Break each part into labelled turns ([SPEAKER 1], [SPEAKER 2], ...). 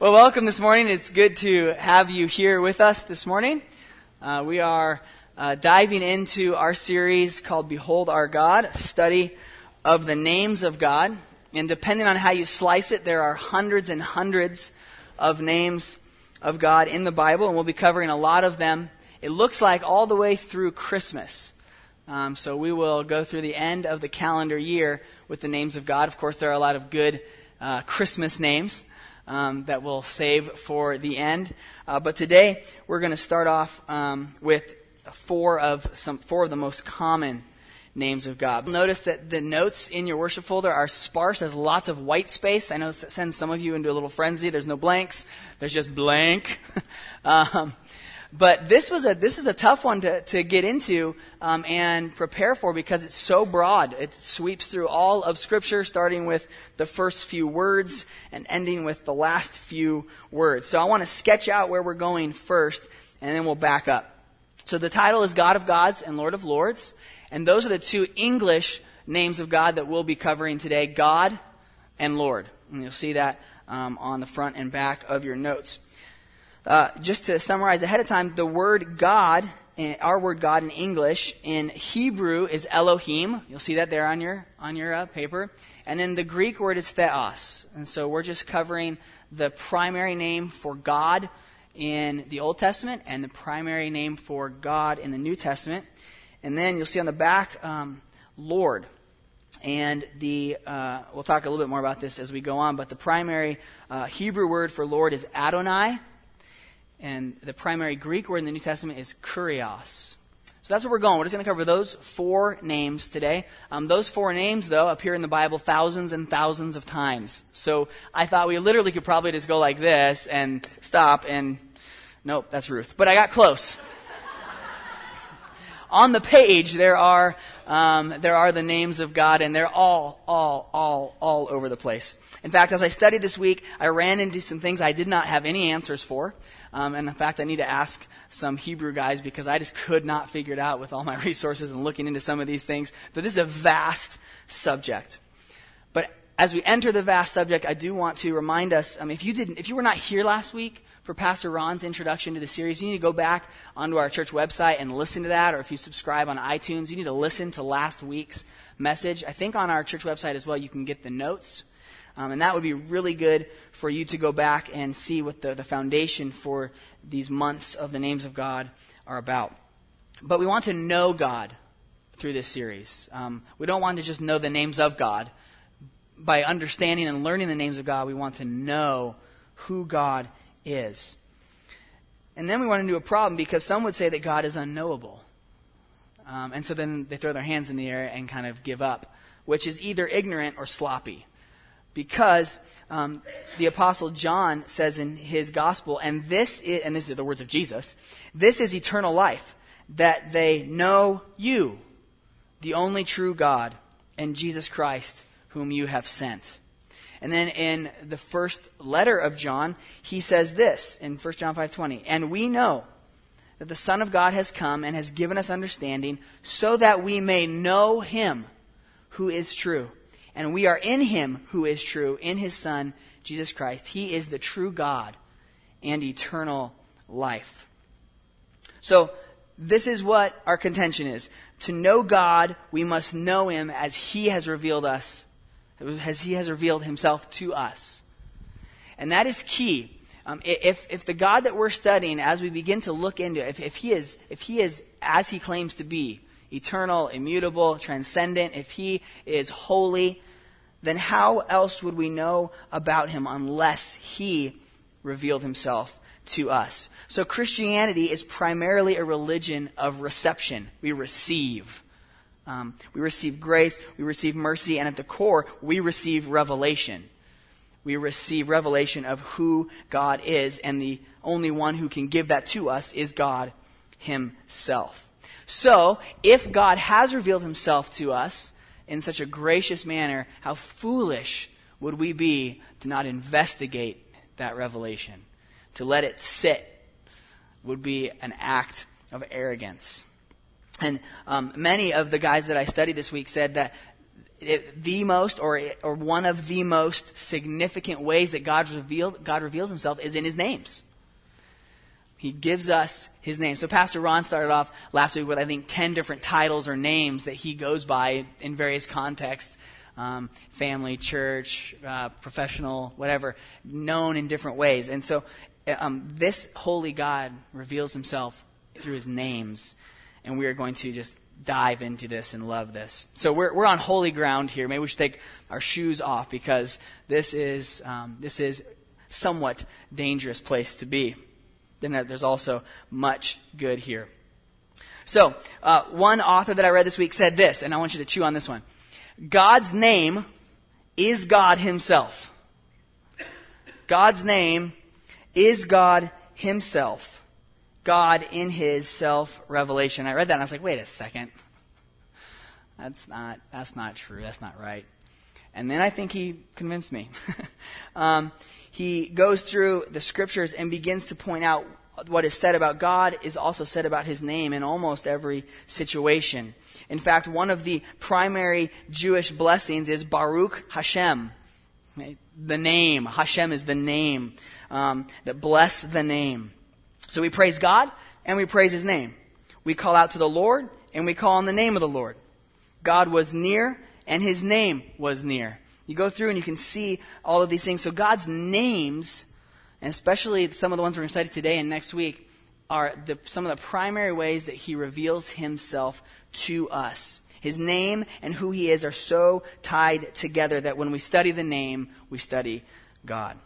[SPEAKER 1] Well, welcome this morning. It's good to have you here with us this morning. Uh, we are uh, diving into our series called Behold Our God, study of the names of God. And depending on how you slice it, there are hundreds and hundreds of names of God in the Bible, and we'll be covering a lot of them. It looks like all the way through Christmas. Um, so we will go through the end of the calendar year with the names of God. Of course, there are a lot of good uh, Christmas names um, that we'll save for the end. Uh, but today we're going to start off um, with four of some four of the most common names of God. Notice that the notes in your worship folder are sparse. There's lots of white space. I know that sends some of you into a little frenzy. There's no blanks. There's just blank. um, but this was a this is a tough one to, to get into um, and prepare for because it's so broad. It sweeps through all of Scripture, starting with the first few words and ending with the last few words. So I want to sketch out where we're going first, and then we'll back up. So the title is God of Gods and Lord of Lords, and those are the two English names of God that we'll be covering today: God and Lord. And you'll see that um, on the front and back of your notes. Uh, just to summarize ahead of time, the word God, eh, our word God in English, in Hebrew is Elohim. You'll see that there on your on your uh, paper. And then the Greek word is Theos. And so we're just covering the primary name for God in the Old Testament and the primary name for God in the New Testament. And then you'll see on the back, um, Lord. And the uh, we'll talk a little bit more about this as we go on. But the primary uh, Hebrew word for Lord is Adonai. And the primary Greek word in the New Testament is kurios. So that's where we're going. We're just going to cover those four names today. Um, those four names, though, appear in the Bible thousands and thousands of times. So I thought we literally could probably just go like this and stop and nope, that's Ruth. But I got close. On the page, there are um, there are the names of God, and they're all, all, all, all over the place. In fact, as I studied this week, I ran into some things I did not have any answers for. Um, and in fact, I need to ask some Hebrew guys because I just could not figure it out with all my resources and looking into some of these things. But this is a vast subject. But as we enter the vast subject, I do want to remind us, um, if you didn't, if you were not here last week for Pastor Ron's introduction to the series, you need to go back onto our church website and listen to that. Or if you subscribe on iTunes, you need to listen to last week's message. I think on our church website as well, you can get the notes um, and that would be really good for you to go back and see what the, the foundation for these months of the names of God are about. But we want to know God through this series. Um, we don't want to just know the names of God. By understanding and learning the names of God, we want to know who God is. And then we run into a problem because some would say that God is unknowable. Um, and so then they throw their hands in the air and kind of give up, which is either ignorant or sloppy because um, the apostle john says in his gospel and this is and this is the words of jesus this is eternal life that they know you the only true god and jesus christ whom you have sent. And then in the first letter of john he says this in 1 john 5.20 and we know that the son of god has come and has given us understanding so that we may know him who is true and we are in him who is true, in his Son, Jesus Christ. He is the true God and eternal life. So, this is what our contention is. To know God, we must know him as he has revealed us, as he has revealed himself to us. And that is key. Um, if, if the God that we're studying, as we begin to look into, if, if he is, if he is as he claims to be, eternal, immutable, transcendent, if he is holy, then how else would we know about him unless he revealed himself to us? So Christianity is primarily a religion of reception. We receive. Um, we receive grace, we receive mercy, and at the core, we receive revelation. We receive revelation of who God is, and the only one who can give that to us is God Himself. So, if God has revealed Himself to us, in such a gracious manner, how foolish would we be to not investigate that revelation? To let it sit would be an act of arrogance. And um, many of the guys that I studied this week said that it, the most or, or one of the most significant ways that God, revealed, God reveals himself is in his names. He gives us his name. So Pastor Ron started off last week with, I think, 10 different titles or names that he goes by in various contexts. Um, family, church, uh, professional, whatever, known in different ways. And so um, this holy God reveals himself through his names. And we are going to just dive into this and love this. So we're, we're on holy ground here. Maybe we should take our shoes off because this is, um, this is somewhat dangerous place to be. Then there's also much good here. So, uh, one author that I read this week said this, and I want you to chew on this one. God's name is God Himself. God's name is God Himself. God in his self revelation. I read that and I was like, wait a second. That's not, that's not true. That's not right. And then I think he convinced me. um, he goes through the scriptures and begins to point out what is said about God is also said about his name in almost every situation. In fact, one of the primary Jewish blessings is Baruch Hashem. The name. Hashem is the name. Um, that bless the name. So we praise God and we praise His name. We call out to the Lord and we call on the name of the Lord. God was near and His name was near. You go through and you can see all of these things. So God's names, and especially some of the ones we're going to study today and next week, are the, some of the primary ways that He reveals Himself to us. His name and who He is are so tied together that when we study the name, we study God.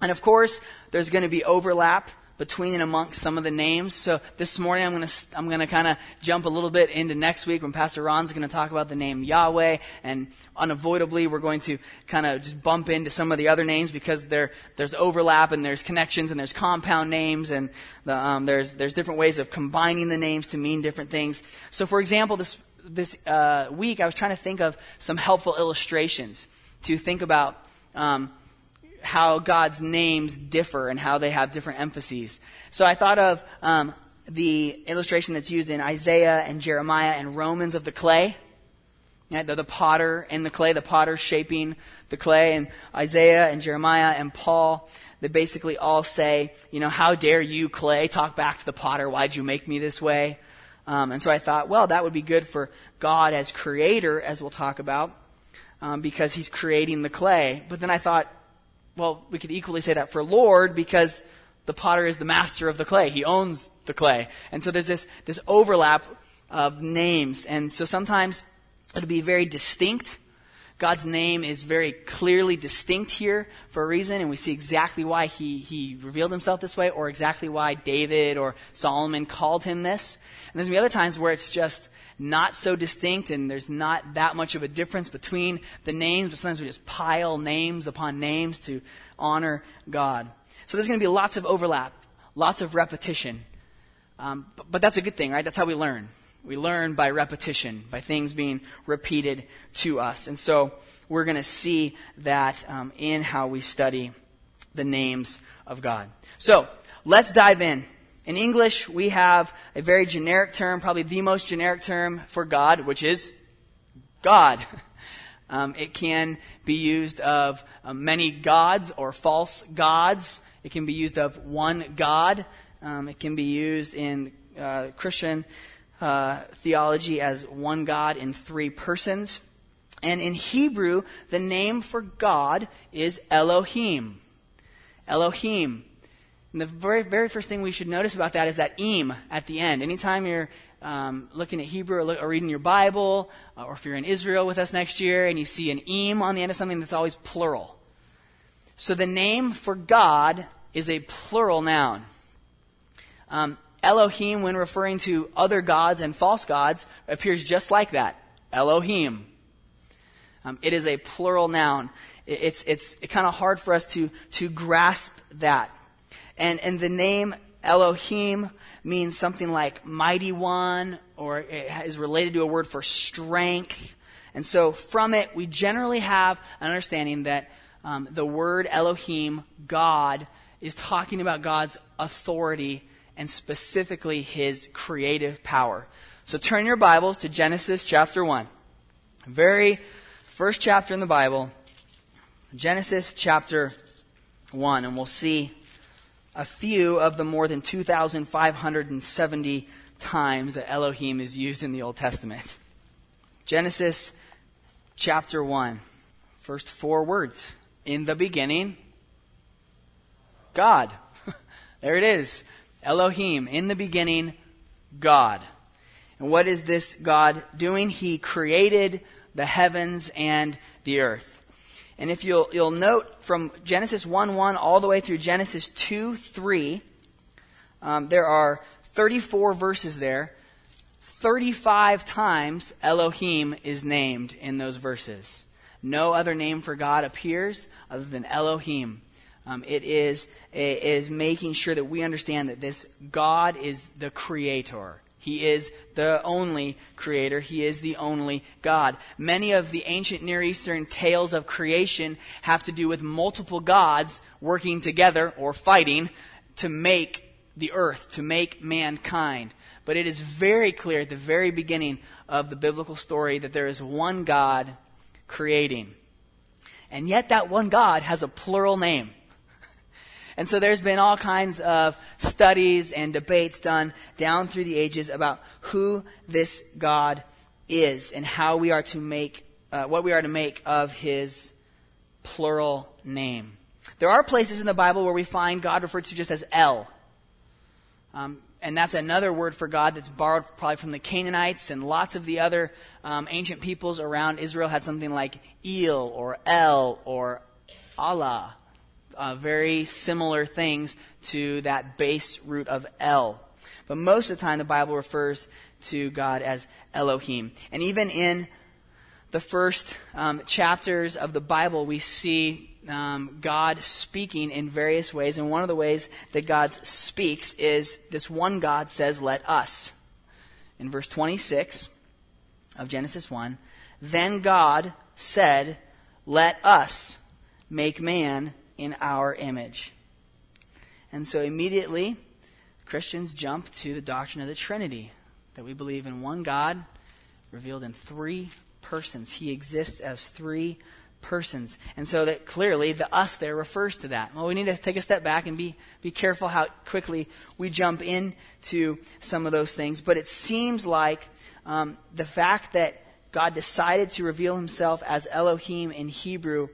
[SPEAKER 1] And of course, there's going to be overlap between and amongst some of the names. So this morning I'm going to I'm going to kind of jump a little bit into next week when Pastor Ron's going to talk about the name Yahweh, and unavoidably we're going to kind of just bump into some of the other names because there there's overlap and there's connections and there's compound names and the, um, there's there's different ways of combining the names to mean different things. So for example, this this uh, week I was trying to think of some helpful illustrations to think about. Um, how God's names differ and how they have different emphases. So I thought of um, the illustration that's used in Isaiah and Jeremiah and Romans of the clay. Right? The, the potter and the clay, the potter shaping the clay, and Isaiah and Jeremiah and Paul, they basically all say, you know, how dare you, clay, talk back to the potter, why'd you make me this way? Um, and so I thought, well, that would be good for God as creator, as we'll talk about, um, because he's creating the clay. But then I thought, well, we could equally say that for Lord because the potter is the master of the clay. He owns the clay. And so there's this, this overlap of names. And so sometimes it'll be very distinct. God's name is very clearly distinct here for a reason, and we see exactly why he, he revealed himself this way, or exactly why David or Solomon called him this. And there's going to be other times where it's just not so distinct and there's not that much of a difference between the names, but sometimes we just pile names upon names to honor God. So there's going to be lots of overlap, lots of repetition. Um, but, but that's a good thing, right? That's how we learn. We learn by repetition, by things being repeated to us. And so we're going to see that um, in how we study the names of God. So let's dive in in English, we have a very generic term, probably the most generic term for God, which is God. Um, it can be used of uh, many gods or false gods. It can be used of one God. Um, it can be used in uh, Christian uh, theology as one God in three persons. And in Hebrew, the name for God is Elohim. Elohim. And the very, very first thing we should notice about that is that im at the end. Anytime you're um, looking at Hebrew or, look, or, reading your Bible, uh, or if you're in Israel with us next year and you see an im on the end of something, that's always plural. So the name for God is a plural noun. Um, Elohim, when referring to other gods and false gods, appears just like that. Elohim. Um, it is a plural noun. It, it's it's kind of hard for us to to grasp that. And, and the name Elohim means something like mighty one, or it is related to a word for strength. And so from it, we generally have an understanding that um, the word Elohim, God, is talking about God's authority and specifically his creative power. So turn your Bibles to Genesis chapter 1. Very first chapter in the Bible, Genesis chapter 1, and we'll see a few of the more than 2,570 times that Elohim is used in the Old Testament. Genesis chapter 1, first four words. In the beginning, God. there it is. Elohim. In the beginning, God. And what is this God doing? He created the heavens and the earth. And if you'll, you'll note from Genesis 1 1 all the way through Genesis 2 3, um, there are 34 verses there. 35 times Elohim is named in those verses. No other name for God appears other than Elohim. Um, it is, it is making sure that we understand that this God is the creator. He is the only creator. He is the only God. Many of the ancient Near Eastern tales of creation have to do with multiple gods working together or fighting to make the earth, to make mankind. But it is very clear at the very beginning of the biblical story that there is one God creating. And yet that one God has a plural name. And so there's been all kinds of studies and debates done down through the ages about who this God is and how we are to make, uh, what we are to make of his plural name. There are places in the Bible where we find God referred to just as El. Um, and that's another word for God that's borrowed probably from the Canaanites and lots of the other um, ancient peoples around Israel had something like El or El or Allah uh, very similar things to that base root of El. But most of the time, the Bible refers to God as Elohim. And even in the first um, chapters of the Bible, we see um, God speaking in various ways. And one of the ways that God speaks is this one God says, Let us. In verse 26 of Genesis 1, then God said, Let us make man in our image. And so immediately, Christians jump to the doctrine of the Trinity that we believe in one God revealed in three persons. He exists as three persons. And so that clearly the us there refers to that. Well, we need to take a step back and be, be careful how quickly we jump into some of those things. But it seems like um, the fact that God decided to reveal himself as Elohim in Hebrew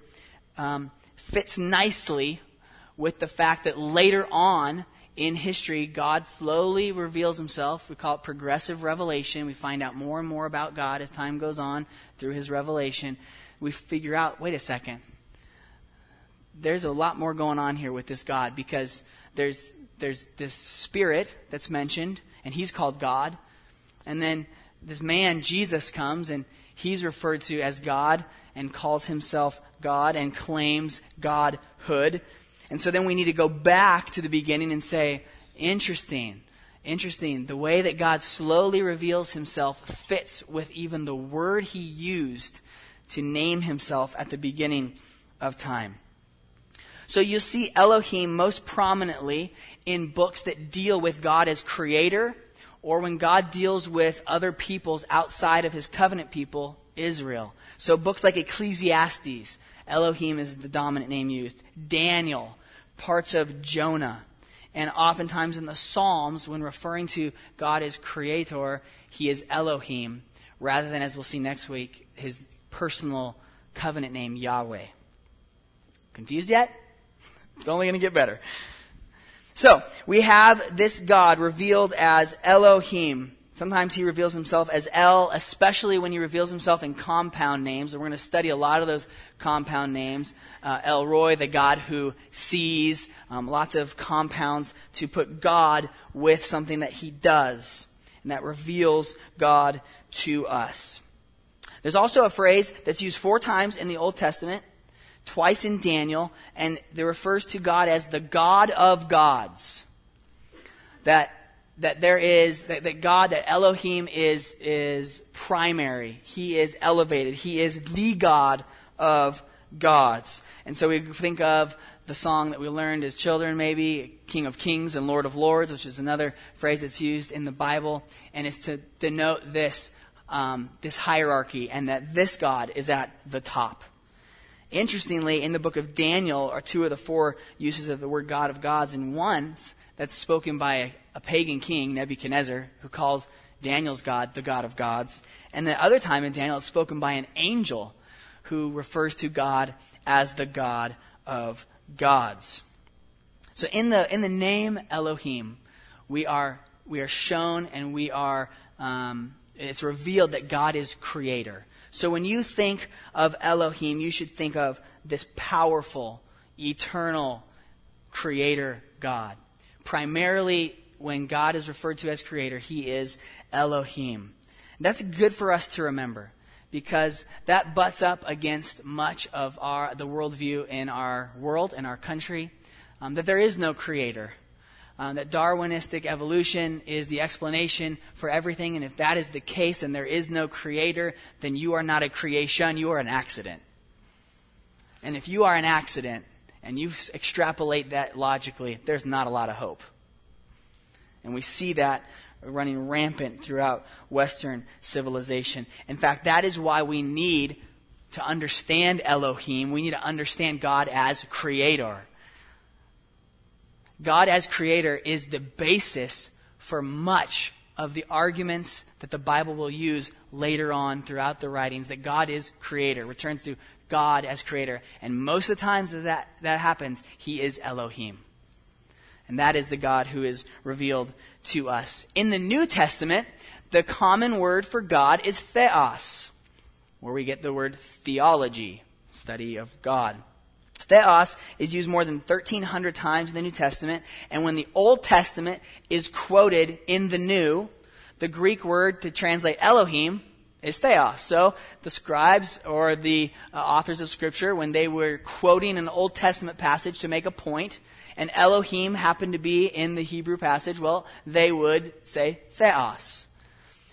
[SPEAKER 1] um, fits nicely with the fact that later on in history, God slowly reveals himself. We call it progressive revelation. We find out more and more about God as time goes on through his revelation. We figure out wait a second. There's a lot more going on here with this God because there's, there's this spirit that's mentioned, and he's called God. And then this man, Jesus, comes, and he's referred to as God and calls himself God and claims Godhood. And so then we need to go back to the beginning and say, interesting, interesting. The way that God slowly reveals himself fits with even the word he used to name himself at the beginning of time. So you see Elohim most prominently in books that deal with God as creator or when God deals with other peoples outside of his covenant people, Israel. So books like Ecclesiastes, Elohim is the dominant name used. Daniel, parts of Jonah. And oftentimes in the Psalms, when referring to God as creator, he is Elohim, rather than, as we'll see next week, his personal covenant name, Yahweh. Confused yet? It's only going to get better. So, we have this God revealed as Elohim. Sometimes he reveals himself as El, especially when he reveals himself in compound names. And we're going to study a lot of those compound names. Uh, El Roi, the God who sees, um, lots of compounds to put God with something that he does. And that reveals God to us. There's also a phrase that's used four times in the Old Testament, twice in Daniel, and it refers to God as the God of gods. That that there is that, that God, that Elohim is is primary. He is elevated. He is the God of gods. And so we think of the song that we learned as children, maybe King of Kings and Lord of Lords, which is another phrase that's used in the Bible, and it's to denote this um, this hierarchy and that this God is at the top. Interestingly, in the book of Daniel are two of the four uses of the word God of gods, and one that's spoken by a, a pagan king, Nebuchadnezzar, who calls Daniel's God the God of gods. And the other time in Daniel, it's spoken by an angel who refers to God as the God of gods. So in the, in the name Elohim, we are, we are shown and we are, um, it's revealed that God is creator. So when you think of Elohim, you should think of this powerful, eternal creator God. Primarily, when God is referred to as creator, he is Elohim. That's good for us to remember because that butts up against much of our, the worldview in our world, in our country, um, that there is no creator um, that Darwinistic evolution is the explanation for everything. And if that is the case and there is no creator, then you are not a creation, you are an accident. And if you are an accident and you extrapolate that logically, there's not a lot of hope. And we see that running rampant throughout Western civilization. In fact, that is why we need to understand Elohim. We need to understand God as creator. God as creator is the basis for much of the arguments that the Bible will use later on throughout the writings that God is creator, returns to God as creator. And most of the times that that, that happens, he is Elohim. And that is the God who is revealed to us. In the New Testament, the common word for God is theos, where we get the word theology, study of God. Theos is used more than 1,300 times in the New Testament, and when the Old Testament is quoted in the New, the Greek word to translate Elohim is theos. So the scribes or the uh, authors of Scripture, when they were quoting an Old Testament passage to make a point, and Elohim happened to be in the Hebrew passage, well, they would say theos.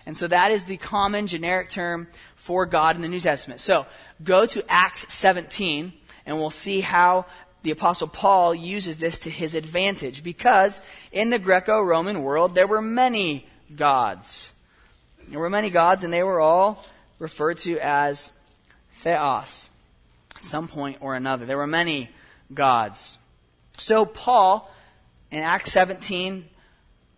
[SPEAKER 1] And so that is the common generic term for God in the New Testament. So go to Acts 17 and we'll see how the apostle Paul uses this to his advantage because in the Greco-Roman world there were many gods. There were many gods and they were all referred to as theos at some point or another. There were many gods. So Paul in Acts 17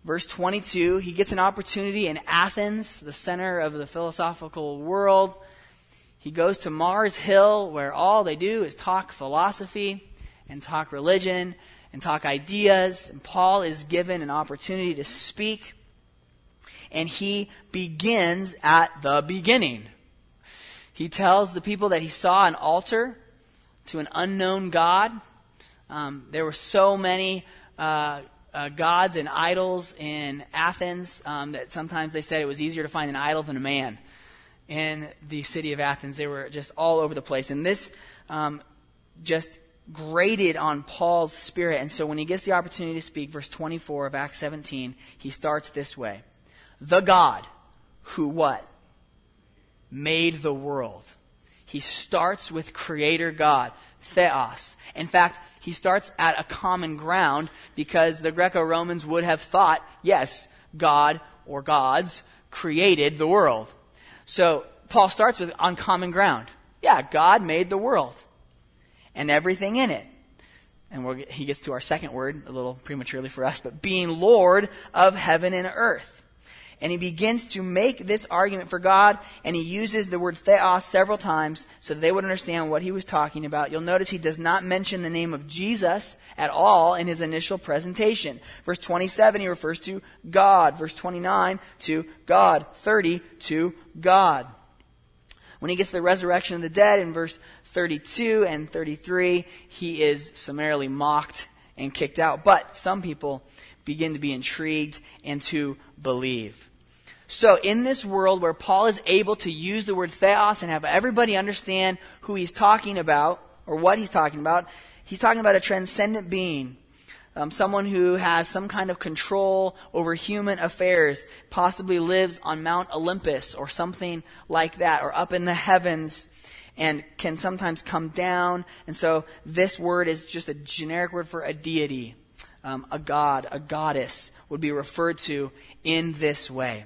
[SPEAKER 1] verse 22, he gets an opportunity in Athens, the center of the philosophical world he goes to Mars Hill, where all they do is talk philosophy and talk religion and talk ideas. And Paul is given an opportunity to speak. And he begins at the beginning. He tells the people that he saw an altar to an unknown God. Um, there were so many uh, uh, gods and idols in Athens um, that sometimes they said it was easier to find an idol than a man in the city of Athens. They were just all over the place. And this um, just grated on Paul's spirit. And so when he gets the opportunity to speak, verse 24 of Acts 17, he starts this way The God who what? Made the world. He starts with Creator God, Theos. In fact, he starts at a common ground because the Greco Romans would have thought, yes, God or gods created the world. So Paul starts with on common ground. Yeah, God made the world and everything in it. And he gets to our second word a little prematurely for us, but being Lord of heaven and earth. And he begins to make this argument for God, and he uses the word theos several times so they would understand what he was talking about. You'll notice he does not mention the name of Jesus at all in his initial presentation. Verse 27, he refers to God. Verse 29, to God. 30, to God. When he gets to the resurrection of the dead in verse 32 and 33, he is summarily mocked and kicked out. But some people begin to be intrigued and to believe. So in this world where Paul is able to use the word theos and have everybody understand who he's talking about or what he's talking about, he's talking about a transcendent being. Um, someone who has some kind of control over human affairs, possibly lives on Mount Olympus or something like that, or up in the heavens, and can sometimes come down. And so this word is just a generic word for a deity, um, a god, a goddess would be referred to in this way.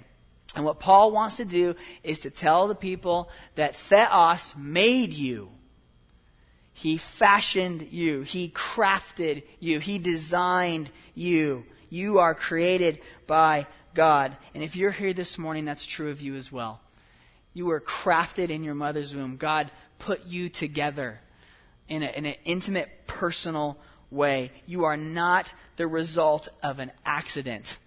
[SPEAKER 1] And what Paul wants to do is to tell the people that Theos made you. He fashioned you. He crafted you. He designed you. You are created by God. And if you're here this morning, that's true of you as well. You were crafted in your mother's womb. God put you together in, a, in an intimate, personal way. You are not the result of an accident.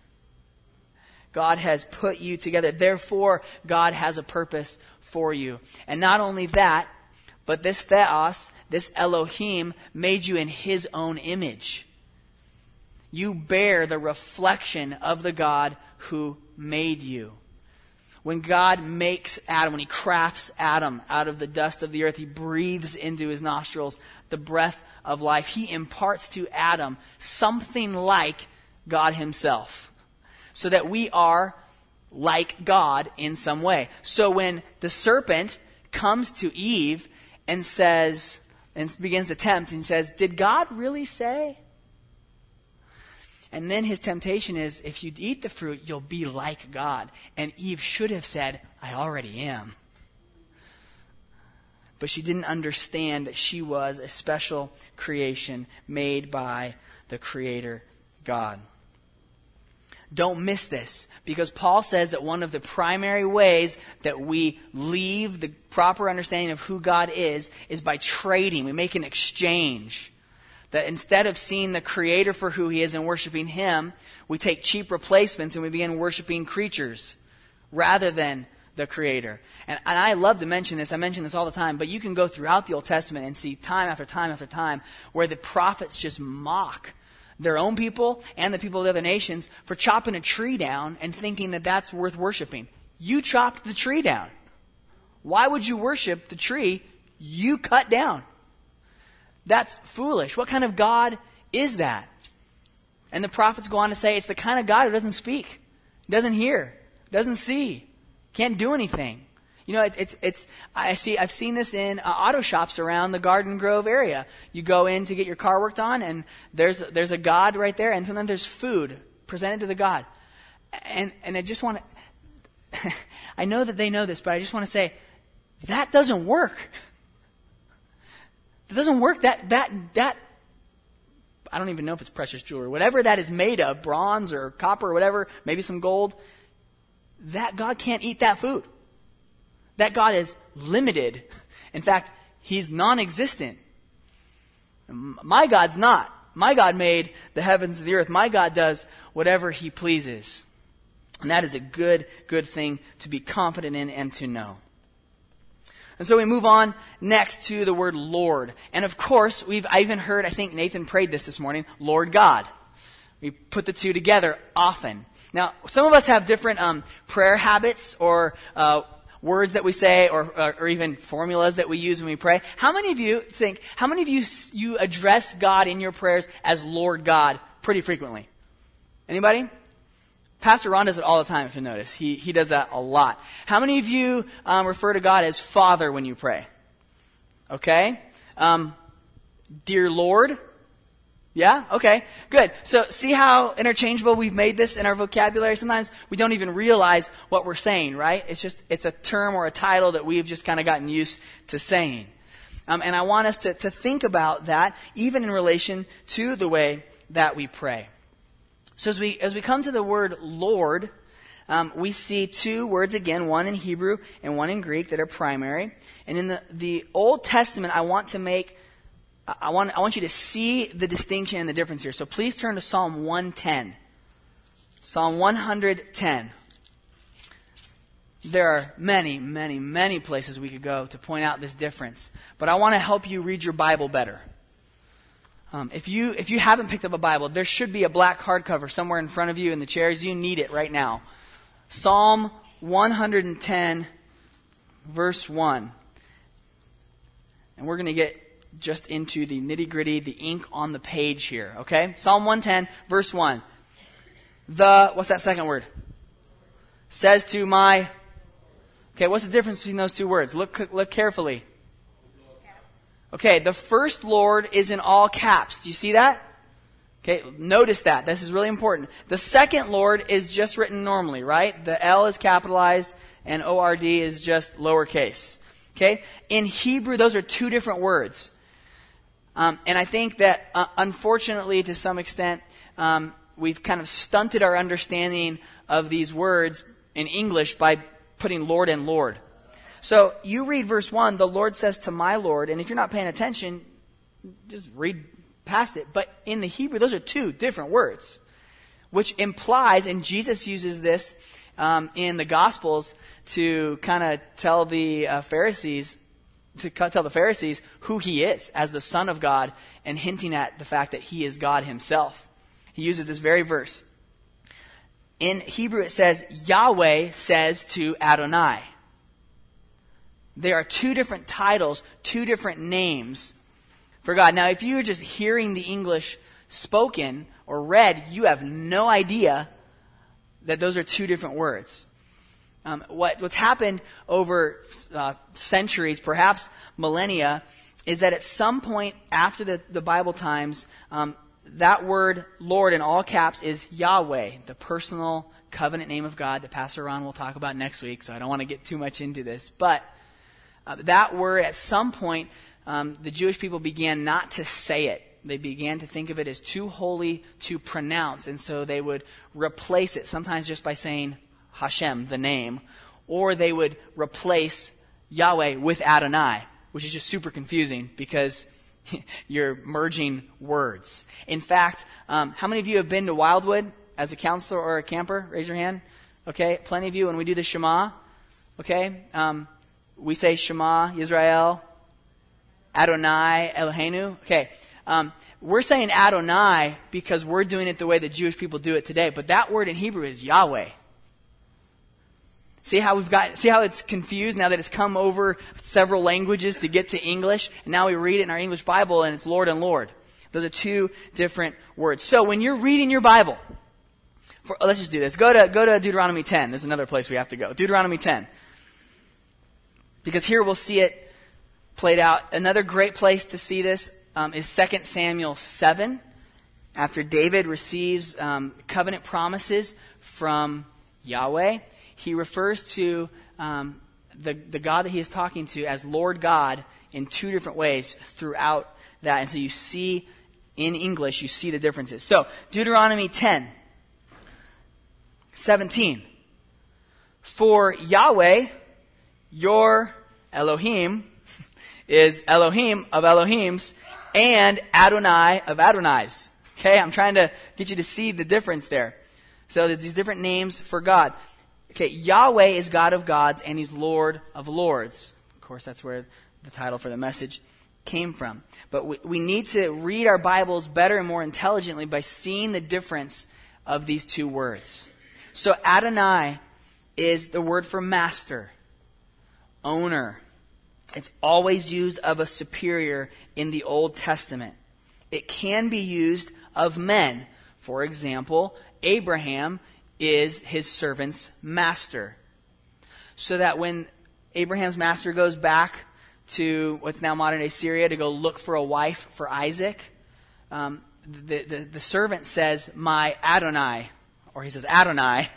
[SPEAKER 1] God has put you together. Therefore, God has a purpose for you. And not only that, but this Theos, this Elohim, made you in his own image. You bear the reflection of the God who made you. When God makes Adam, when he crafts Adam out of the dust of the earth, he breathes into his nostrils the breath of life. He imparts to Adam something like God himself so that we are like God in some way. So when the serpent comes to Eve and says, and begins to tempt and says, Did God really say? And then his temptation is if you eat the fruit, you'll be like God. And Eve should have said, I already am. But she didn't understand that she was a special creation made by the Creator God. Don't miss this because Paul says that one of the primary ways that we leave the proper understanding of who God is is by trading. We make an exchange. That instead of seeing the Creator for who He is and worshiping Him, we take cheap replacements and we begin worshiping creatures rather than the Creator. And, and, I love to mention this. I mention this all the time, but you can go throughout the Old Testament and see time after time after time where the prophets just mock their own people and the people of the other nations for chopping a tree down and thinking that that's worth worshiping. You chopped the tree down. Why would you worship the tree you cut down? That's foolish. What kind of God is that? And the prophets go on to say it's the kind of God who doesn't speak, doesn't hear, doesn't see, can't do anything. You know, it, it's, it's, I see, I've seen this in uh, auto shops around the Garden Grove area. You go in to get your car worked on and there's, there's a God right there and sometimes there's food presented to the God. And, and I just want to, I know that they know this, but I just want to say, that doesn't work. It doesn't work. That, that, that, I don't even know if it's precious jewelry. Whatever that is made of, bronze or copper or whatever, maybe some gold, that God can't eat that food. That God is limited. In fact, He's non existent. My God's not. My God made the heavens and the earth. My God does whatever He pleases. And that is a good, good thing to be confident in and to know. And so we move on next to the word Lord. And of course, we've, I even heard, I think Nathan prayed this this morning, Lord God. We put the two together often. Now, some of us have different um, prayer habits or uh, words that we say or, or, uh, or, even formulas that we use when we pray. How many of you think, how many of you, you address God in your prayers as Lord God pretty frequently? Anybody? Pastor Ron does it all the time, if you notice. He, he does that a lot. How many of you um, refer to God as Father when you pray? Okay. Um, dear Lord. Yeah? Okay. Good. So see how interchangeable we've made this in our vocabulary? Sometimes we don't even realize what we're saying, right? It's just, it's a term or a title that we've just kind of gotten used to saying. Um, and I want us to, to think about that even in relation to the way that we pray. So as we, as we come to the word Lord, um, we see two words again, one in Hebrew and one in Greek that are primary. And in the, the Old Testament, I want to make, I want, I want you to see the distinction and the difference here. So please turn to Psalm 110. Psalm 110. There are many, many, many places we could go to point out this difference. But I want to help you read your Bible better. Um, if you if you haven't picked up a Bible, there should be a black hardcover somewhere in front of you in the chairs. You need it right now. Psalm 110, verse one, and we're going to get just into the nitty gritty, the ink on the page here. Okay, Psalm 110, verse one. The what's that second word? Says to my. Okay, what's the difference between those two words? Look look carefully. Okay, the first Lord is in all caps. Do you see that? Okay, notice that. This is really important. The second Lord is just written normally, right? The L is capitalized and ORD is just lowercase. Okay? In Hebrew, those are two different words. Um, and I think that, uh, unfortunately, to some extent, um, we've kind of stunted our understanding of these words in English by putting Lord and Lord. So you read verse 1, the Lord says to my Lord, and if you're not paying attention, just read past it. But in the Hebrew, those are two different words, which implies, and Jesus uses this um, in the Gospels to kind of tell the uh, Pharisees, to tell the Pharisees who he is as the Son of God and hinting at the fact that he is God himself. He uses this very verse. In Hebrew, it says, Yahweh says to Adonai. There are two different titles, two different names for God. Now, if you're just hearing the English spoken or read, you have no idea that those are two different words. Um, what, what's happened over uh, centuries, perhaps millennia, is that at some point after the, the Bible times, um, that word Lord in all caps is Yahweh, the personal covenant name of God that Pastor Ron will talk about next week, so I don't want to get too much into this. But uh, that word, at some point, um, the Jewish people began not to say it. They began to think of it as too holy to pronounce, and so they would replace it, sometimes just by saying Hashem, the name, or they would replace Yahweh with Adonai, which is just super confusing because you're merging words. In fact, um, how many of you have been to Wildwood as a counselor or a camper? Raise your hand. Okay, plenty of you. When we do the Shema, okay, um, we say Shema, Israel, Adonai, Eloheinu. Okay, um, we're saying Adonai because we're doing it the way the Jewish people do it today, but that word in Hebrew is Yahweh. See how we've got, see how it's confused now that it's come over several languages to get to English, and now we read it in our English Bible and it's Lord and Lord. Those are two different words. So when you're reading your Bible, for, let's just do this. Go to, go to Deuteronomy 10. There's another place we have to go. Deuteronomy 10. Because here we'll see it played out. Another great place to see this um, is 2 Samuel 7. After David receives um, covenant promises from Yahweh, he refers to um, the, the God that he is talking to as Lord God in two different ways throughout that. And so you see in English, you see the differences. So, Deuteronomy 10, 17. For Yahweh, your Elohim, is Elohim of Elohims and Adonai of Adonais. Okay, I'm trying to get you to see the difference there. So these different names for God. Okay, Yahweh is God of gods and He's Lord of lords. Of course, that's where the title for the message came from. But we, we need to read our Bibles better and more intelligently by seeing the difference of these two words. So Adonai is the word for master, owner. It's always used of a superior in the Old Testament. It can be used of men. For example, Abraham is his servant's master. So that when Abraham's master goes back to what's now modern day Syria to go look for a wife for Isaac, um, the, the, the servant says, My Adonai, or he says, Adonai,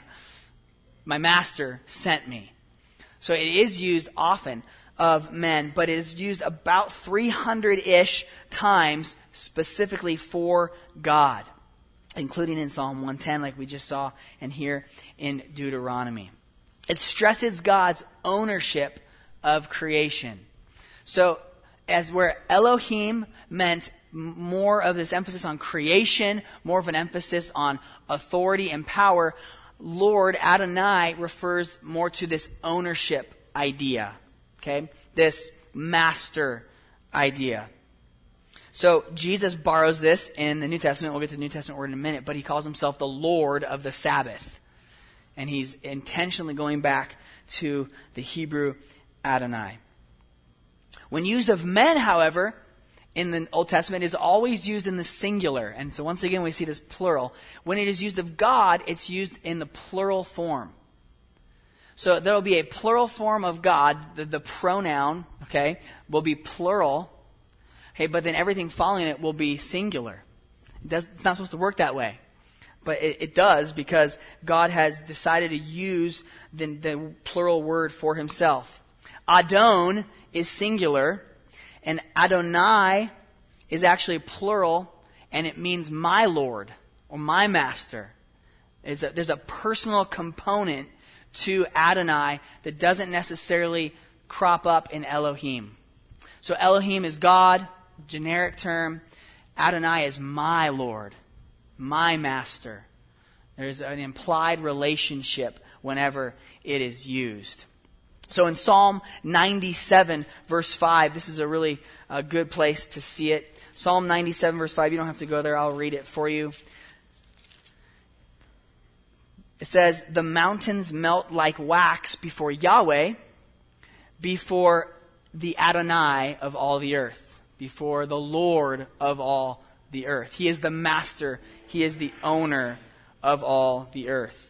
[SPEAKER 1] my master sent me. So it is used often of men, but it is used about 300 ish times specifically for God including in Psalm 110, like we just saw, and here in Deuteronomy. It stresses God's ownership of creation. So, as where Elohim meant more of this emphasis on creation, more of an emphasis on authority and power, Lord Adonai refers more to this ownership idea. Okay? This master idea. So Jesus borrows this in the New Testament. We'll get to the New Testament word in a minute, but he calls himself the Lord of the Sabbath. And he's intentionally going back to the Hebrew Adonai. When used of men, however, in the Old Testament is always used in the singular. And so once again we see this plural. When it is used of God, it's used in the plural form. So there will be a plural form of God. The, the pronoun, okay, will be plural Okay, but then everything following it will be singular. It's not supposed to work that way. But it, it does because God has decided to use the, the plural word for himself. Adon is singular, and Adonai is actually plural, and it means my Lord or my master. A, there's a personal component to Adonai that doesn't necessarily crop up in Elohim. So Elohim is God, generic term. Adonai is my Lord, my master. There's an implied relationship whenever it is used. So in Psalm 97, verse 5, this is a really uh, good place to see it. Psalm 97, verse 5, you don't have to go there, I'll read it for you. It says, The mountains melt like wax before Yahweh, before the Adonai of all the earth, before the Lord of all the earth. He is the master, He is the owner of all the earth.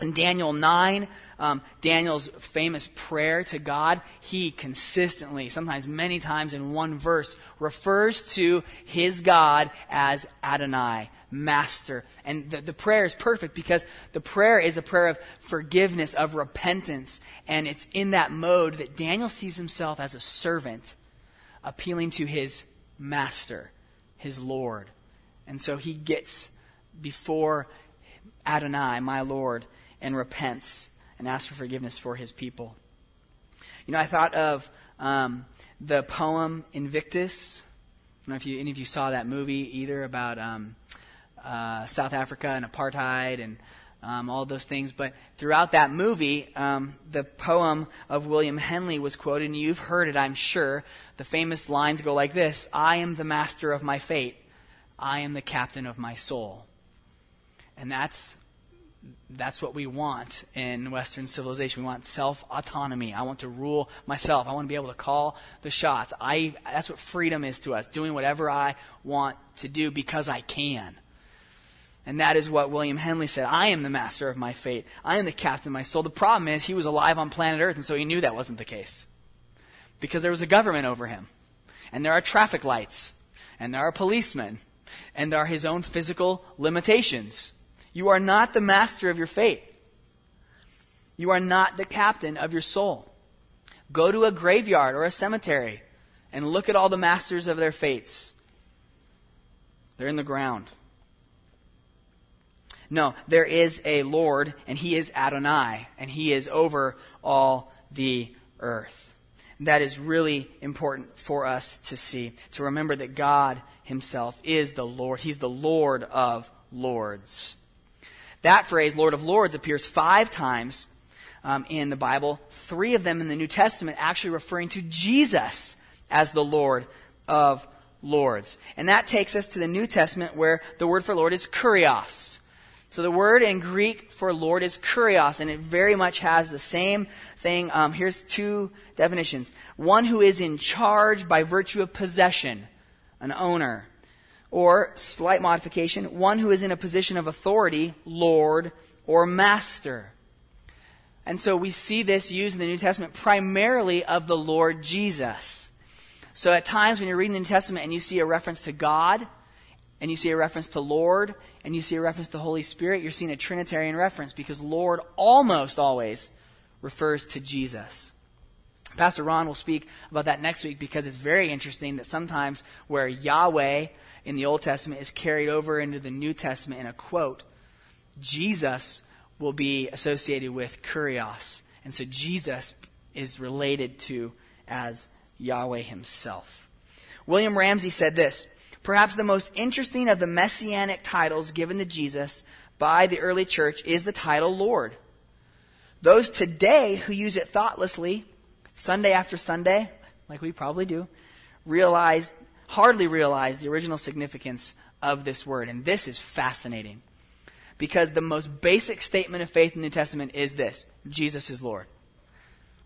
[SPEAKER 1] In Daniel 9, um, Daniel's famous prayer to God, he consistently, sometimes many times in one verse, refers to his God as Adonai, master. And the, the prayer is perfect because the prayer is a prayer of forgiveness, of repentance. And it's in that mode that Daniel sees himself as a servant appealing to his master, his Lord. And so he gets before Adonai, my Lord, and repents and asks for forgiveness for his people. You know, I thought of um, the poem Invictus. I don't know if you, any of you saw that movie either about um, uh, South Africa and apartheid and um, all those things. But throughout that movie, um, the poem of William Henley was quoted, and you've heard it, I'm sure. The famous lines go like this I am the master of my fate, I am the captain of my soul. And that's that's what we want in Western civilization. We want self autonomy. I want to rule myself. I want to be able to call the shots. I, that's what freedom is to us, doing whatever I want to do because I can. And that is what William Henley said. I am the master of my fate. I am the captain of my soul. The problem is he was alive on planet Earth, and so he knew that wasn't the case. Because there was a government over him. And there are traffic lights. And there are policemen. And there are his own physical limitations. You are not the master of your fate. You are not the captain of your soul. Go to a graveyard or a cemetery and look at all the masters of their fates. They're in the ground. No, there is a Lord, and He is Adonai, and He is over all the earth. that is really important for us to see, to remember that God Himself is the Lord. He's the Lord of lords. That phrase, Lord of Lords, appears five times um, in the Bible, three of them in the New Testament actually referring to Jesus as the Lord of Lords. And that takes us to the New Testament where the word for Lord is kurios. So the word in Greek for Lord is kurios, and it very much has the same thing. Um, here's two definitions. One who is in charge by virtue of possession, an owner. Or, slight modification, one who is in a position of authority, Lord or Master. And so we see this used in the New Testament primarily of the Lord Jesus. So at times when you're reading the New Testament and you see a reference to God, and you see a reference to Lord, and you see a reference to Holy Spirit, you're seeing a Trinitarian reference because Lord almost always refers to Jesus. Pastor Ron will speak about that next week because it's very interesting that sometimes where Yahweh in the Old Testament is carried over into the New Testament in a quote, Jesus will be associated with kurios. And so Jesus is related to as Yahweh himself. William Ramsey said this Perhaps the most interesting of the messianic titles given to Jesus by the early church is the title Lord. Those today who use it thoughtlessly, Sunday after Sunday, like we probably do, realize, hardly realize the original significance of this word. And this is fascinating. Because the most basic statement of faith in the New Testament is this Jesus is Lord.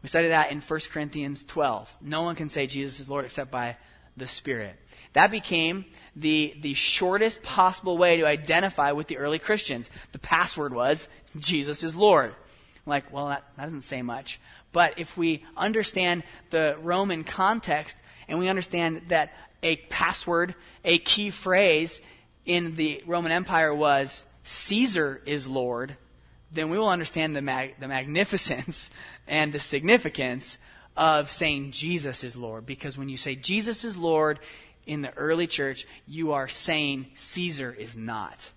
[SPEAKER 1] We studied that in 1 Corinthians 12. No one can say Jesus is Lord except by the Spirit. That became the, the shortest possible way to identify with the early Christians. The password was, Jesus is Lord. like, well, that, that doesn't say much. But if we understand the Roman context and we understand that a password, a key phrase, in the Roman Empire was Caesar is Lord, then we will understand the, mag- the magnificence and the significance of saying Jesus is Lord. Because when you say Jesus is Lord in the early church, you are saying Caesar is not.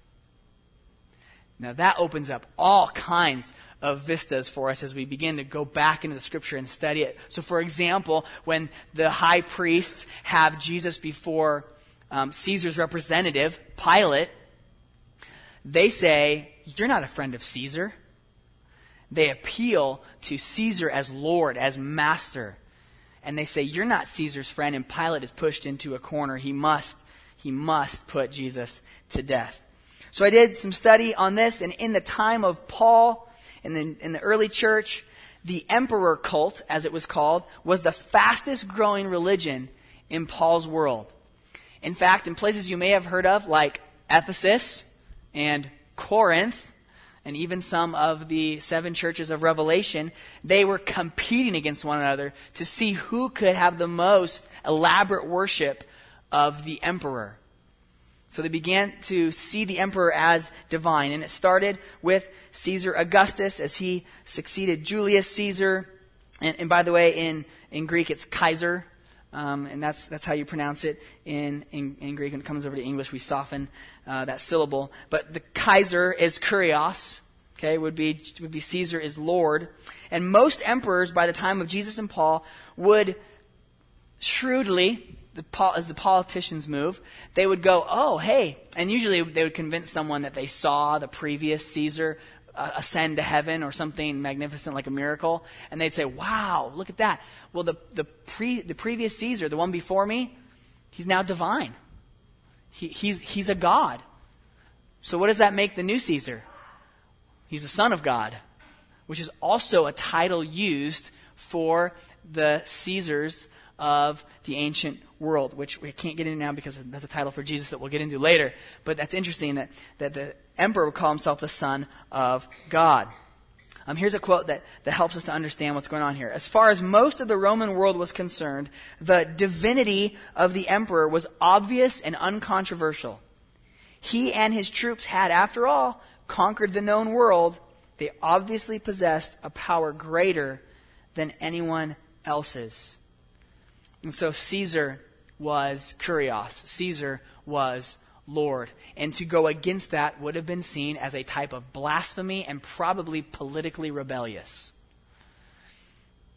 [SPEAKER 1] Now that opens up all kinds of vistas for us as we begin to go back into the scripture and study it. So, for example, when the high priests have Jesus before um, Caesar's representative, Pilate, they say, You're not a friend of Caesar. They appeal to Caesar as Lord, as master. And they say, You're not Caesar's friend. And Pilate is pushed into a corner. He must, he must put Jesus to death. So I did some study on this, and in the time of Paul, in the, in the early church, the emperor cult, as it was called, was the fastest growing religion in Paul's world. In fact, in places you may have heard of, like Ephesus and Corinth, and even some of the seven churches of Revelation, they were competing against one another to see who could have the most elaborate worship of the emperor. So they began to see the emperor as divine. And it started with Caesar Augustus as he succeeded Julius Caesar. And, and by the way, in, in Greek it's Kaiser. Um, and that's, that's how you pronounce it in, in, in, Greek. When it comes over to English, we soften uh, that syllable. But the Kaiser is Kurios. Okay, would be, would be Caesar is Lord. And most emperors by the time of Jesus and Paul would shrewdly the, as the politicians move, they would go, oh, hey. And usually they would convince someone that they saw the previous Caesar uh, ascend to heaven or something magnificent like a miracle. And they'd say, wow, look at that. Well, the, the, pre, the previous Caesar, the one before me, he's now divine. He, he's, he's a god. So what does that make the new Caesar? He's the son of God, which is also a title used for the Caesars of the ancient world, which we can't get into now because that's a title for Jesus that we'll get into later. But that's interesting that, that the emperor would call himself the Son of God. Um, here's a quote that, that helps us to understand what's going on here. As far as most of the Roman world was concerned, the divinity of the emperor was obvious and uncontroversial. He and his troops had, after all, conquered the known world. They obviously possessed a power greater than anyone else's. And so Caesar was kurios. Caesar was Lord. And to go against that would have been seen as a type of blasphemy and probably politically rebellious.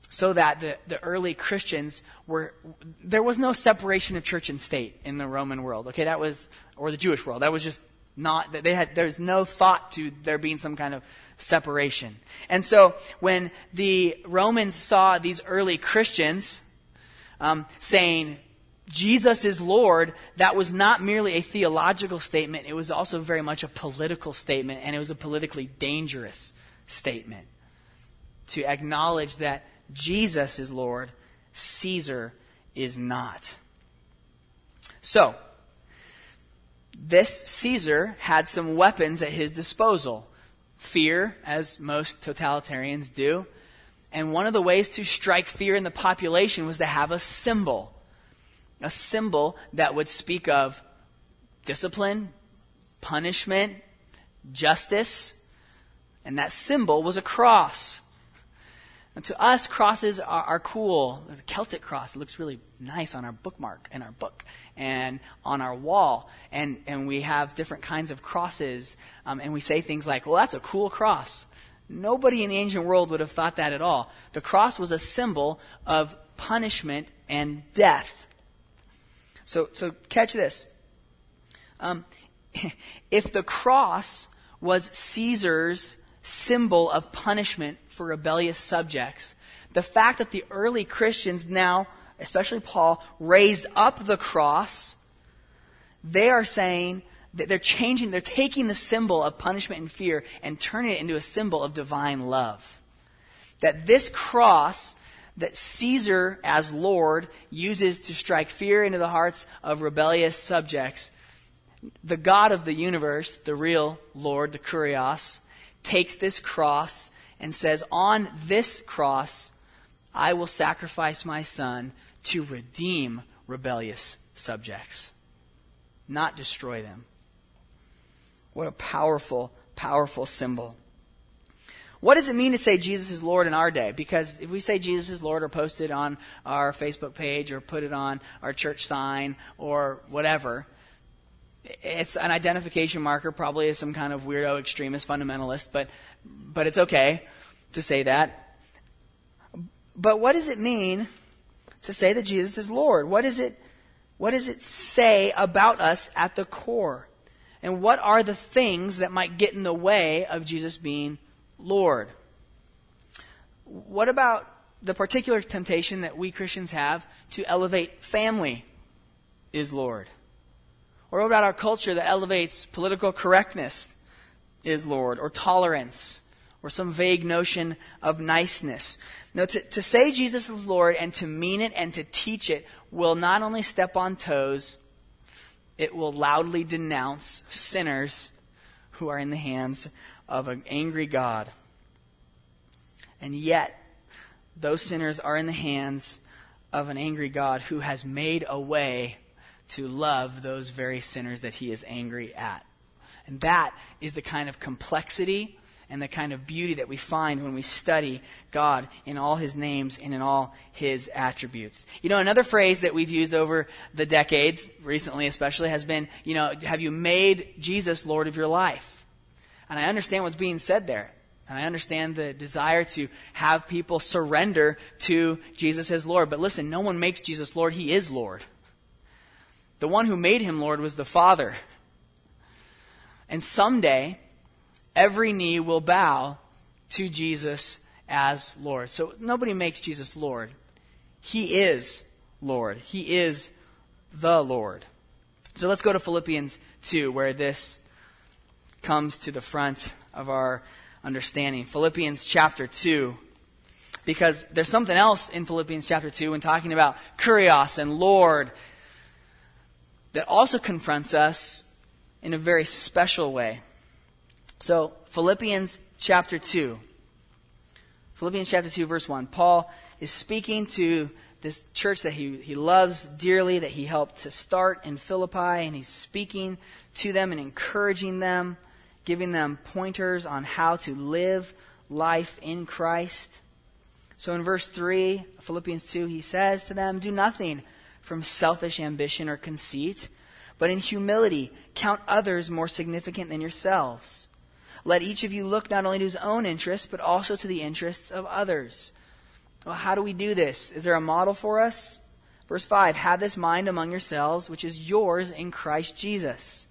[SPEAKER 1] So that the, the early Christians were, there was no separation of church and state in the Roman world. Okay, that was, or the Jewish world. That was just not, they had, there's no thought to there being some kind of separation. And so when the Romans saw these early Christians, um, saying, Jesus is Lord, that was not merely a theological statement, it was also very much a political statement, and it was a politically dangerous statement. To acknowledge that Jesus is Lord, Caesar is not. So, this Caesar had some weapons at his disposal. Fear, as most totalitarians do, and one of the ways to strike fear in the population was to have a symbol. A symbol that would speak of discipline, punishment, justice. And that symbol was a cross. And to us, crosses are, are, cool. The Celtic cross looks really nice on our bookmark in our book and on our wall. And, and we have different kinds of crosses. Um, and we say things like, well, that's a cool cross. Nobody in the ancient world would have thought that at all. The cross was a symbol of punishment and death. So, so catch this. Um, if the cross was Caesar's symbol of punishment for rebellious subjects, the fact that the early Christians now, especially Paul, raise up the cross, they are saying they're changing, they're taking the symbol of punishment and fear and turning it into a symbol of divine love. That this cross that Caesar, as Lord, uses to strike fear into the hearts of rebellious subjects, the God of the universe, the real Lord, the Kurios, takes this cross and says, On this cross, I will sacrifice my son to redeem rebellious subjects, not destroy them. What a powerful, powerful symbol. What does it mean to say Jesus is Lord in our day? Because if we say Jesus is Lord or post it on our Facebook page or put it on our church sign or whatever, it's an identification marker, probably as some kind of weirdo extremist fundamentalist, but, but it's okay to say that. But what does it mean to say that Jesus is Lord? What is it, what does it say about us at the core? And what are the things that might get in the way of Jesus being Lord. What about the particular temptation that we Christians have to elevate family is Lord? Or what about our culture that elevates political correctness is Lord? Or tolerance? Or some vague notion of niceness? No, to, to say Jesus is Lord and to mean it and to teach it will not only step on toes, it will loudly denounce sinners who are in the hands of an angry God. And yet, those sinners are in the hands of an angry God who has made a way to love those very sinners that he is angry at. And that is the kind of complexity and the kind of beauty that we find when we study God in all his names and in all his attributes. You know, another phrase that we've used over the decades, recently especially, has been, you know, have you made Jesus Lord of your life? And I understand what's being said there. And I understand the desire to have people surrender to Jesus as Lord. But listen, no one makes Jesus Lord. He is Lord. The one who made him Lord was the Father. And someday, every knee will bow to Jesus as Lord. So nobody makes Jesus Lord. He is Lord. He is the Lord. So let's go to Philippians 2, where this comes to the front of our understanding. Philippians chapter 2. Because there's something else in Philippians chapter 2 when talking about Kurios and Lord that also confronts us in a very special way. So, Philippians chapter 2. Philippians chapter 2, verse 1. Paul is speaking to this church that he, he loves dearly, that he helped to start in Philippi, and he's speaking to them and encouraging them giving them pointers on how to live life in Christ. So in verse 3, Philippians 2, he says to them, Do nothing from selfish ambition or conceit, but in humility count others more significant than yourselves. Let each of you look not only to his own interests, but also to the interests of others. Well, how do we do this? Is there a model for us? Verse 5 Have this mind among yourselves, which is yours in Christ Jesus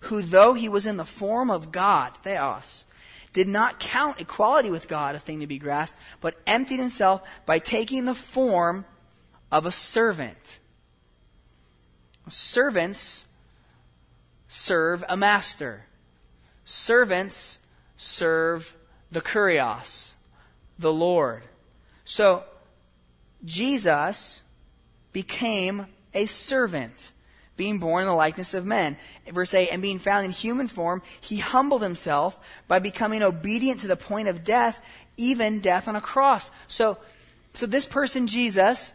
[SPEAKER 1] who, though he was in the form of God, theos, did not count equality with God a thing to be grasped, but emptied himself by taking the form of a servant. Servants serve a master. Servants serve the kurios, the Lord. So, Jesus became a servant being born in the likeness of men. Verse 8, and being found in human form, he humbled himself by becoming obedient to the point of death, even death on a cross. So, so this person, Jesus,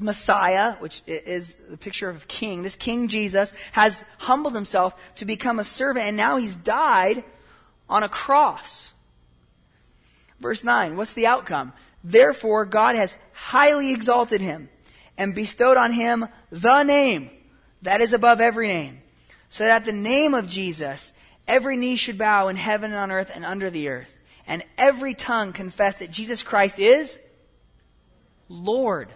[SPEAKER 1] Messiah, which is the picture of king, this King Jesus has humbled himself to become a servant, and now he's died on a cross. Verse 9, what's the outcome? Therefore, God has highly exalted him and bestowed on him the name that is above every name, so that the name of Jesus, every knee should bow in heaven and on earth and under the earth, and every tongue confess that Jesus Christ is Lord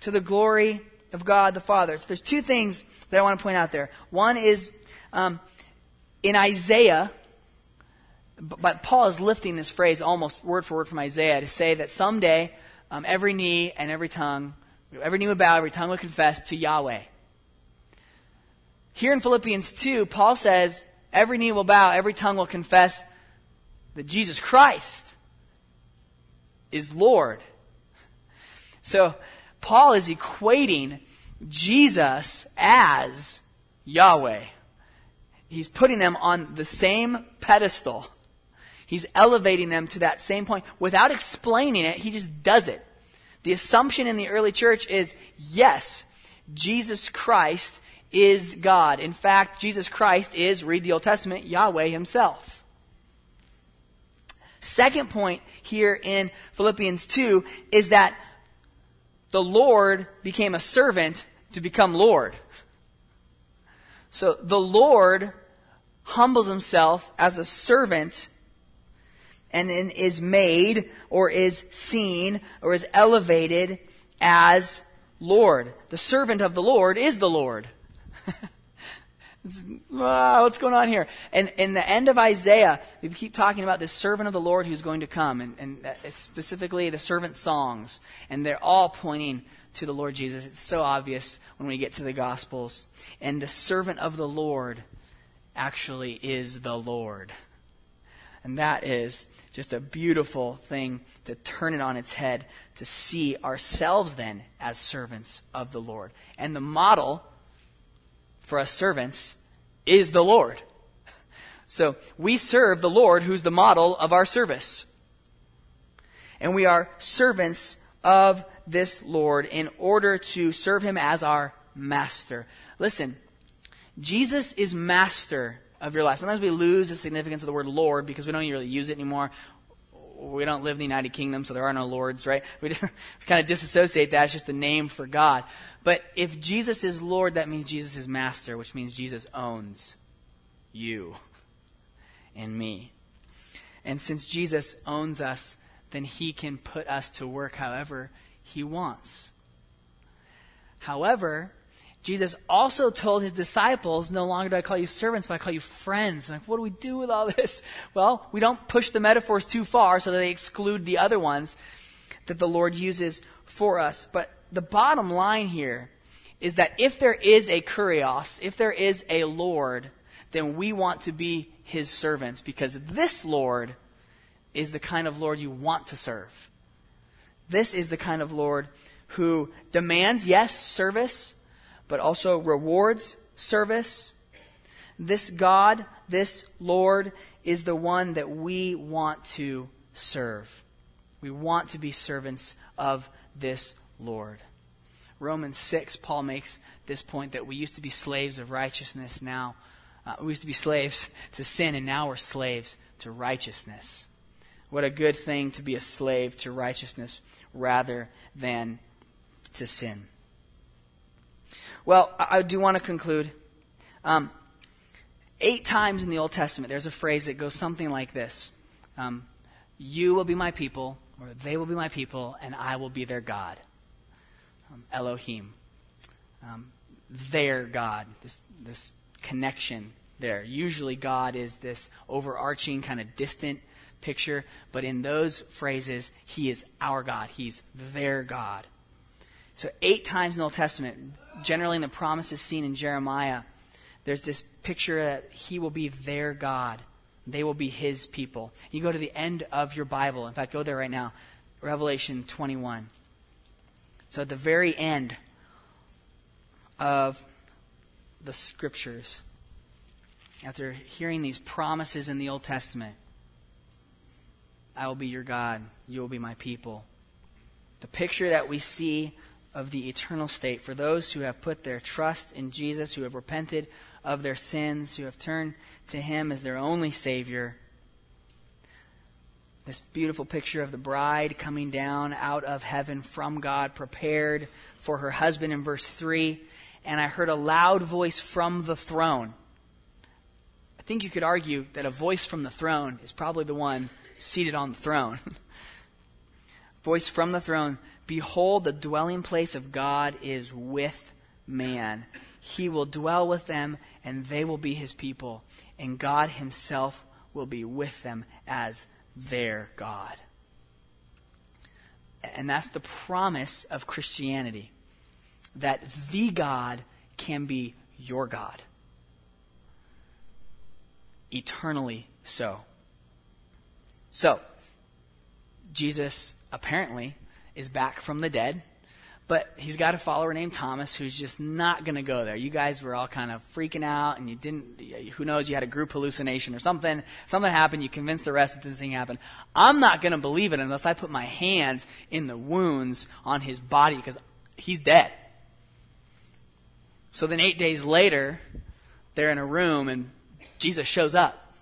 [SPEAKER 1] to the glory of God the Father. So there's two things that I want to point out there. One is um, in Isaiah, but Paul is lifting this phrase almost word for word from Isaiah to say that someday um, every knee and every tongue, every knee would bow, every tongue would confess to Yahweh. Here in Philippians 2, Paul says, every knee will bow, every tongue will confess that Jesus Christ is Lord. So, Paul is equating Jesus as Yahweh. He's putting them on the same pedestal. He's elevating them to that same point. Without explaining it, he just does it. The assumption in the early church is yes, Jesus Christ is God. In fact, Jesus Christ is, read the Old Testament, Yahweh himself. Second point here in Philippians 2 is that the Lord became a servant to become Lord. So the Lord humbles himself as a servant and then is made or is seen or is elevated as Lord. The servant of the Lord is the Lord. ah, what's going on here? And in the end of Isaiah, we keep talking about this servant of the Lord who's going to come, and, and specifically the servant songs. And they're all pointing to the Lord Jesus. It's so obvious when we get to the Gospels. And the servant of the Lord actually is the Lord. And that is just a beautiful thing to turn it on its head, to see ourselves then as servants of the Lord. And the model for us servants is the Lord. So we serve the Lord who's the model of our service. And we are servants of this Lord in order to serve him as our master. Listen, Jesus is master of your life. Sometimes we lose the significance of the word Lord because we don't really use it anymore. We don't live in the United Kingdom, so there are no lords, right? We, we kind of disassociate that. It's just a name for God. But if Jesus is Lord, that means Jesus is master, which means Jesus owns you and me. And since Jesus owns us, then he can put us to work however he wants. However, Jesus also told his disciples, No longer do I call you servants, but I call you friends. Like, what do we do with all this? Well, we don't push the metaphors too far so that they exclude the other ones that the Lord uses for us. But the bottom line here is that if there is a kurios, if there is a Lord, then we want to be his servants because this Lord is the kind of Lord you want to serve. This is the kind of Lord who demands, yes, service, but also rewards service. This God, this Lord, is the one that we want to serve. We want to be servants of this Lord. Romans 6, Paul makes this point that we used to be slaves of righteousness now. Uh, we used to be slaves to sin, and now we're slaves to righteousness. What a good thing to be a slave to righteousness rather than to sin. Well, I, do want to conclude. Um, eight times in the Old Testament, there's a phrase that goes something like this um, You will be my people, or they will be my people, and I will be their God. Um, Elohim. Um, their God. This, this connection there. Usually, God is this overarching, kind of distant picture, but in those phrases, He is our God. He's their God. So, eight times in the Old Testament, generally in the promises seen in Jeremiah, there's this picture that he will be their God. They will be his people. You go to the end of your Bible. In fact, go there right now. Revelation 21. So at the very end of the scriptures, after hearing these promises in the Old Testament, I will be your God, you will be my people. The picture that we see of the eternal state for those who have put their trust in Jesus, who have repented of their sins, who have turned to Him as their only Savior. This beautiful picture of the bride coming down out of heaven from God, prepared for her husband in verse 3. And I heard a loud voice from the throne. I think you could argue that a voice from the throne is probably the one seated on the throne. voice from the throne Behold, the dwelling place of God is with man. He will dwell with them, and they will be his people, and God himself will be with them as their God. And that's the promise of Christianity that the God can be your God. Eternally so. So, Jesus apparently is back from the dead, but he's got a follower named Thomas who's just not going to go there. You guys were all kind of freaking out, and you didn't, who knows, you had a group hallucination or something. Something happened. You convinced the rest that this thing happened. I'm not going to believe it unless I put my hands in the wounds on his body because he's dead. So then, eight days later, they're in a room and Jesus shows up.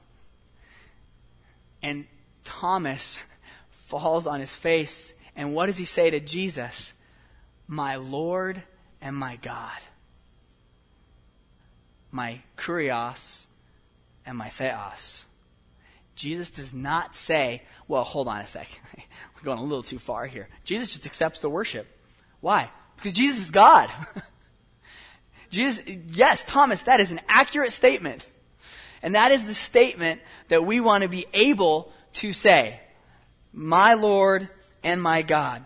[SPEAKER 1] And Thomas falls on his face. And what does he say to Jesus? My Lord and my God. My kurios and my theos. Jesus does not say, well, hold on a second. We're going a little too far here. Jesus just accepts the worship. Why? Because Jesus is God. Jesus, yes, Thomas, that is an accurate statement. And that is the statement that we want to be able to say, my Lord and my God.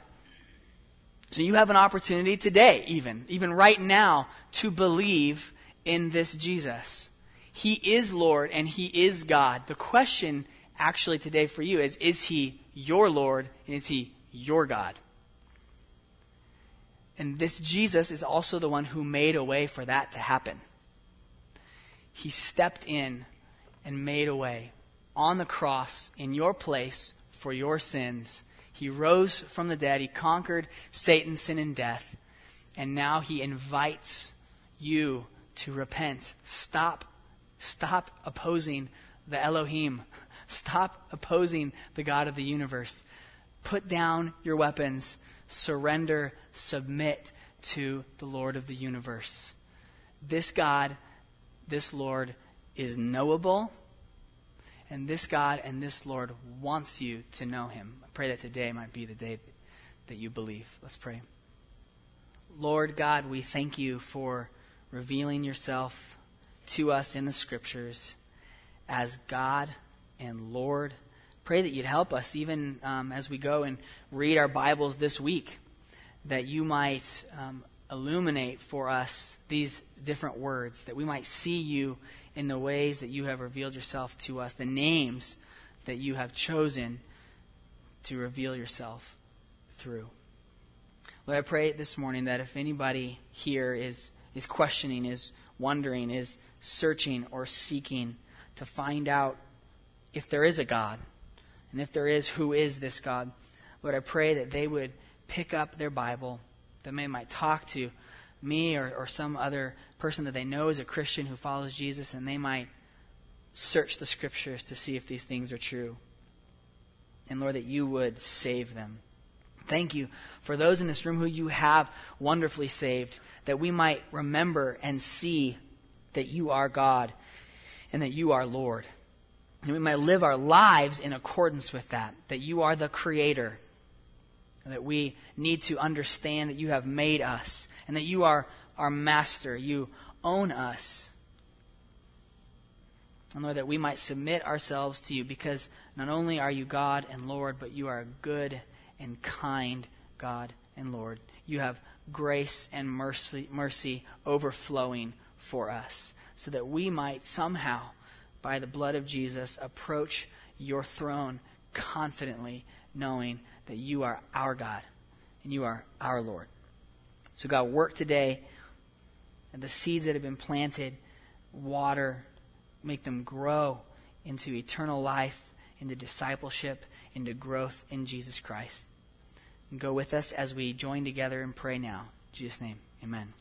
[SPEAKER 1] So you have an opportunity today, even, even right now, to believe in this Jesus. He is Lord and He is God. The question actually today for you is, is He your Lord and is He your God? And this Jesus is also the one who made a way for that to happen. He stepped in and made a way on the cross in your place for your sins. He rose from the dead. He conquered Satan, sin, and death. And now he invites you to repent. Stop. Stop opposing the Elohim. Stop opposing the God of the universe. Put down your weapons surrender, submit to the Lord of the universe. This God, this Lord, is knowable, and this God and this Lord wants you to know him. Pray that today might be the day that you believe. Let's pray. Lord God, we thank you for revealing yourself to us in the scriptures as God and Lord pray that you'd help us even um, as we go and read our Bibles this week, that you might um, illuminate for us these different words, that we might see you in the ways that you have revealed yourself to us, the names that you have chosen to reveal yourself through. Lord, I pray this morning that if anybody here is, is questioning, is wondering, is searching or seeking to find out if there is a God, and if there is, who is this God? Lord, I pray that they would pick up their Bible, that they might talk to me or, or some other person that they know is a Christian who follows Jesus, and they might search the scriptures to see if these things are true. And Lord, that you would save them. Thank you for those in this room who you have wonderfully saved, that we might remember and see that you are God and that you are Lord. And we might live our lives in accordance with that, that you are the creator, that we need to understand that you have made us, and that you are our master. You own us. And Lord, that we might submit ourselves to you because not only are you God and Lord, but you are a good and kind God and Lord. You have grace and mercy, mercy overflowing for us so that we might somehow by the blood of Jesus, approach your throne confidently, knowing that you are our God and you are our Lord. So, God, work today and the seeds that have been planted, water, make them grow into eternal life, into discipleship, into growth in Jesus Christ. And go with us as we join together and pray now. In Jesus' name, amen.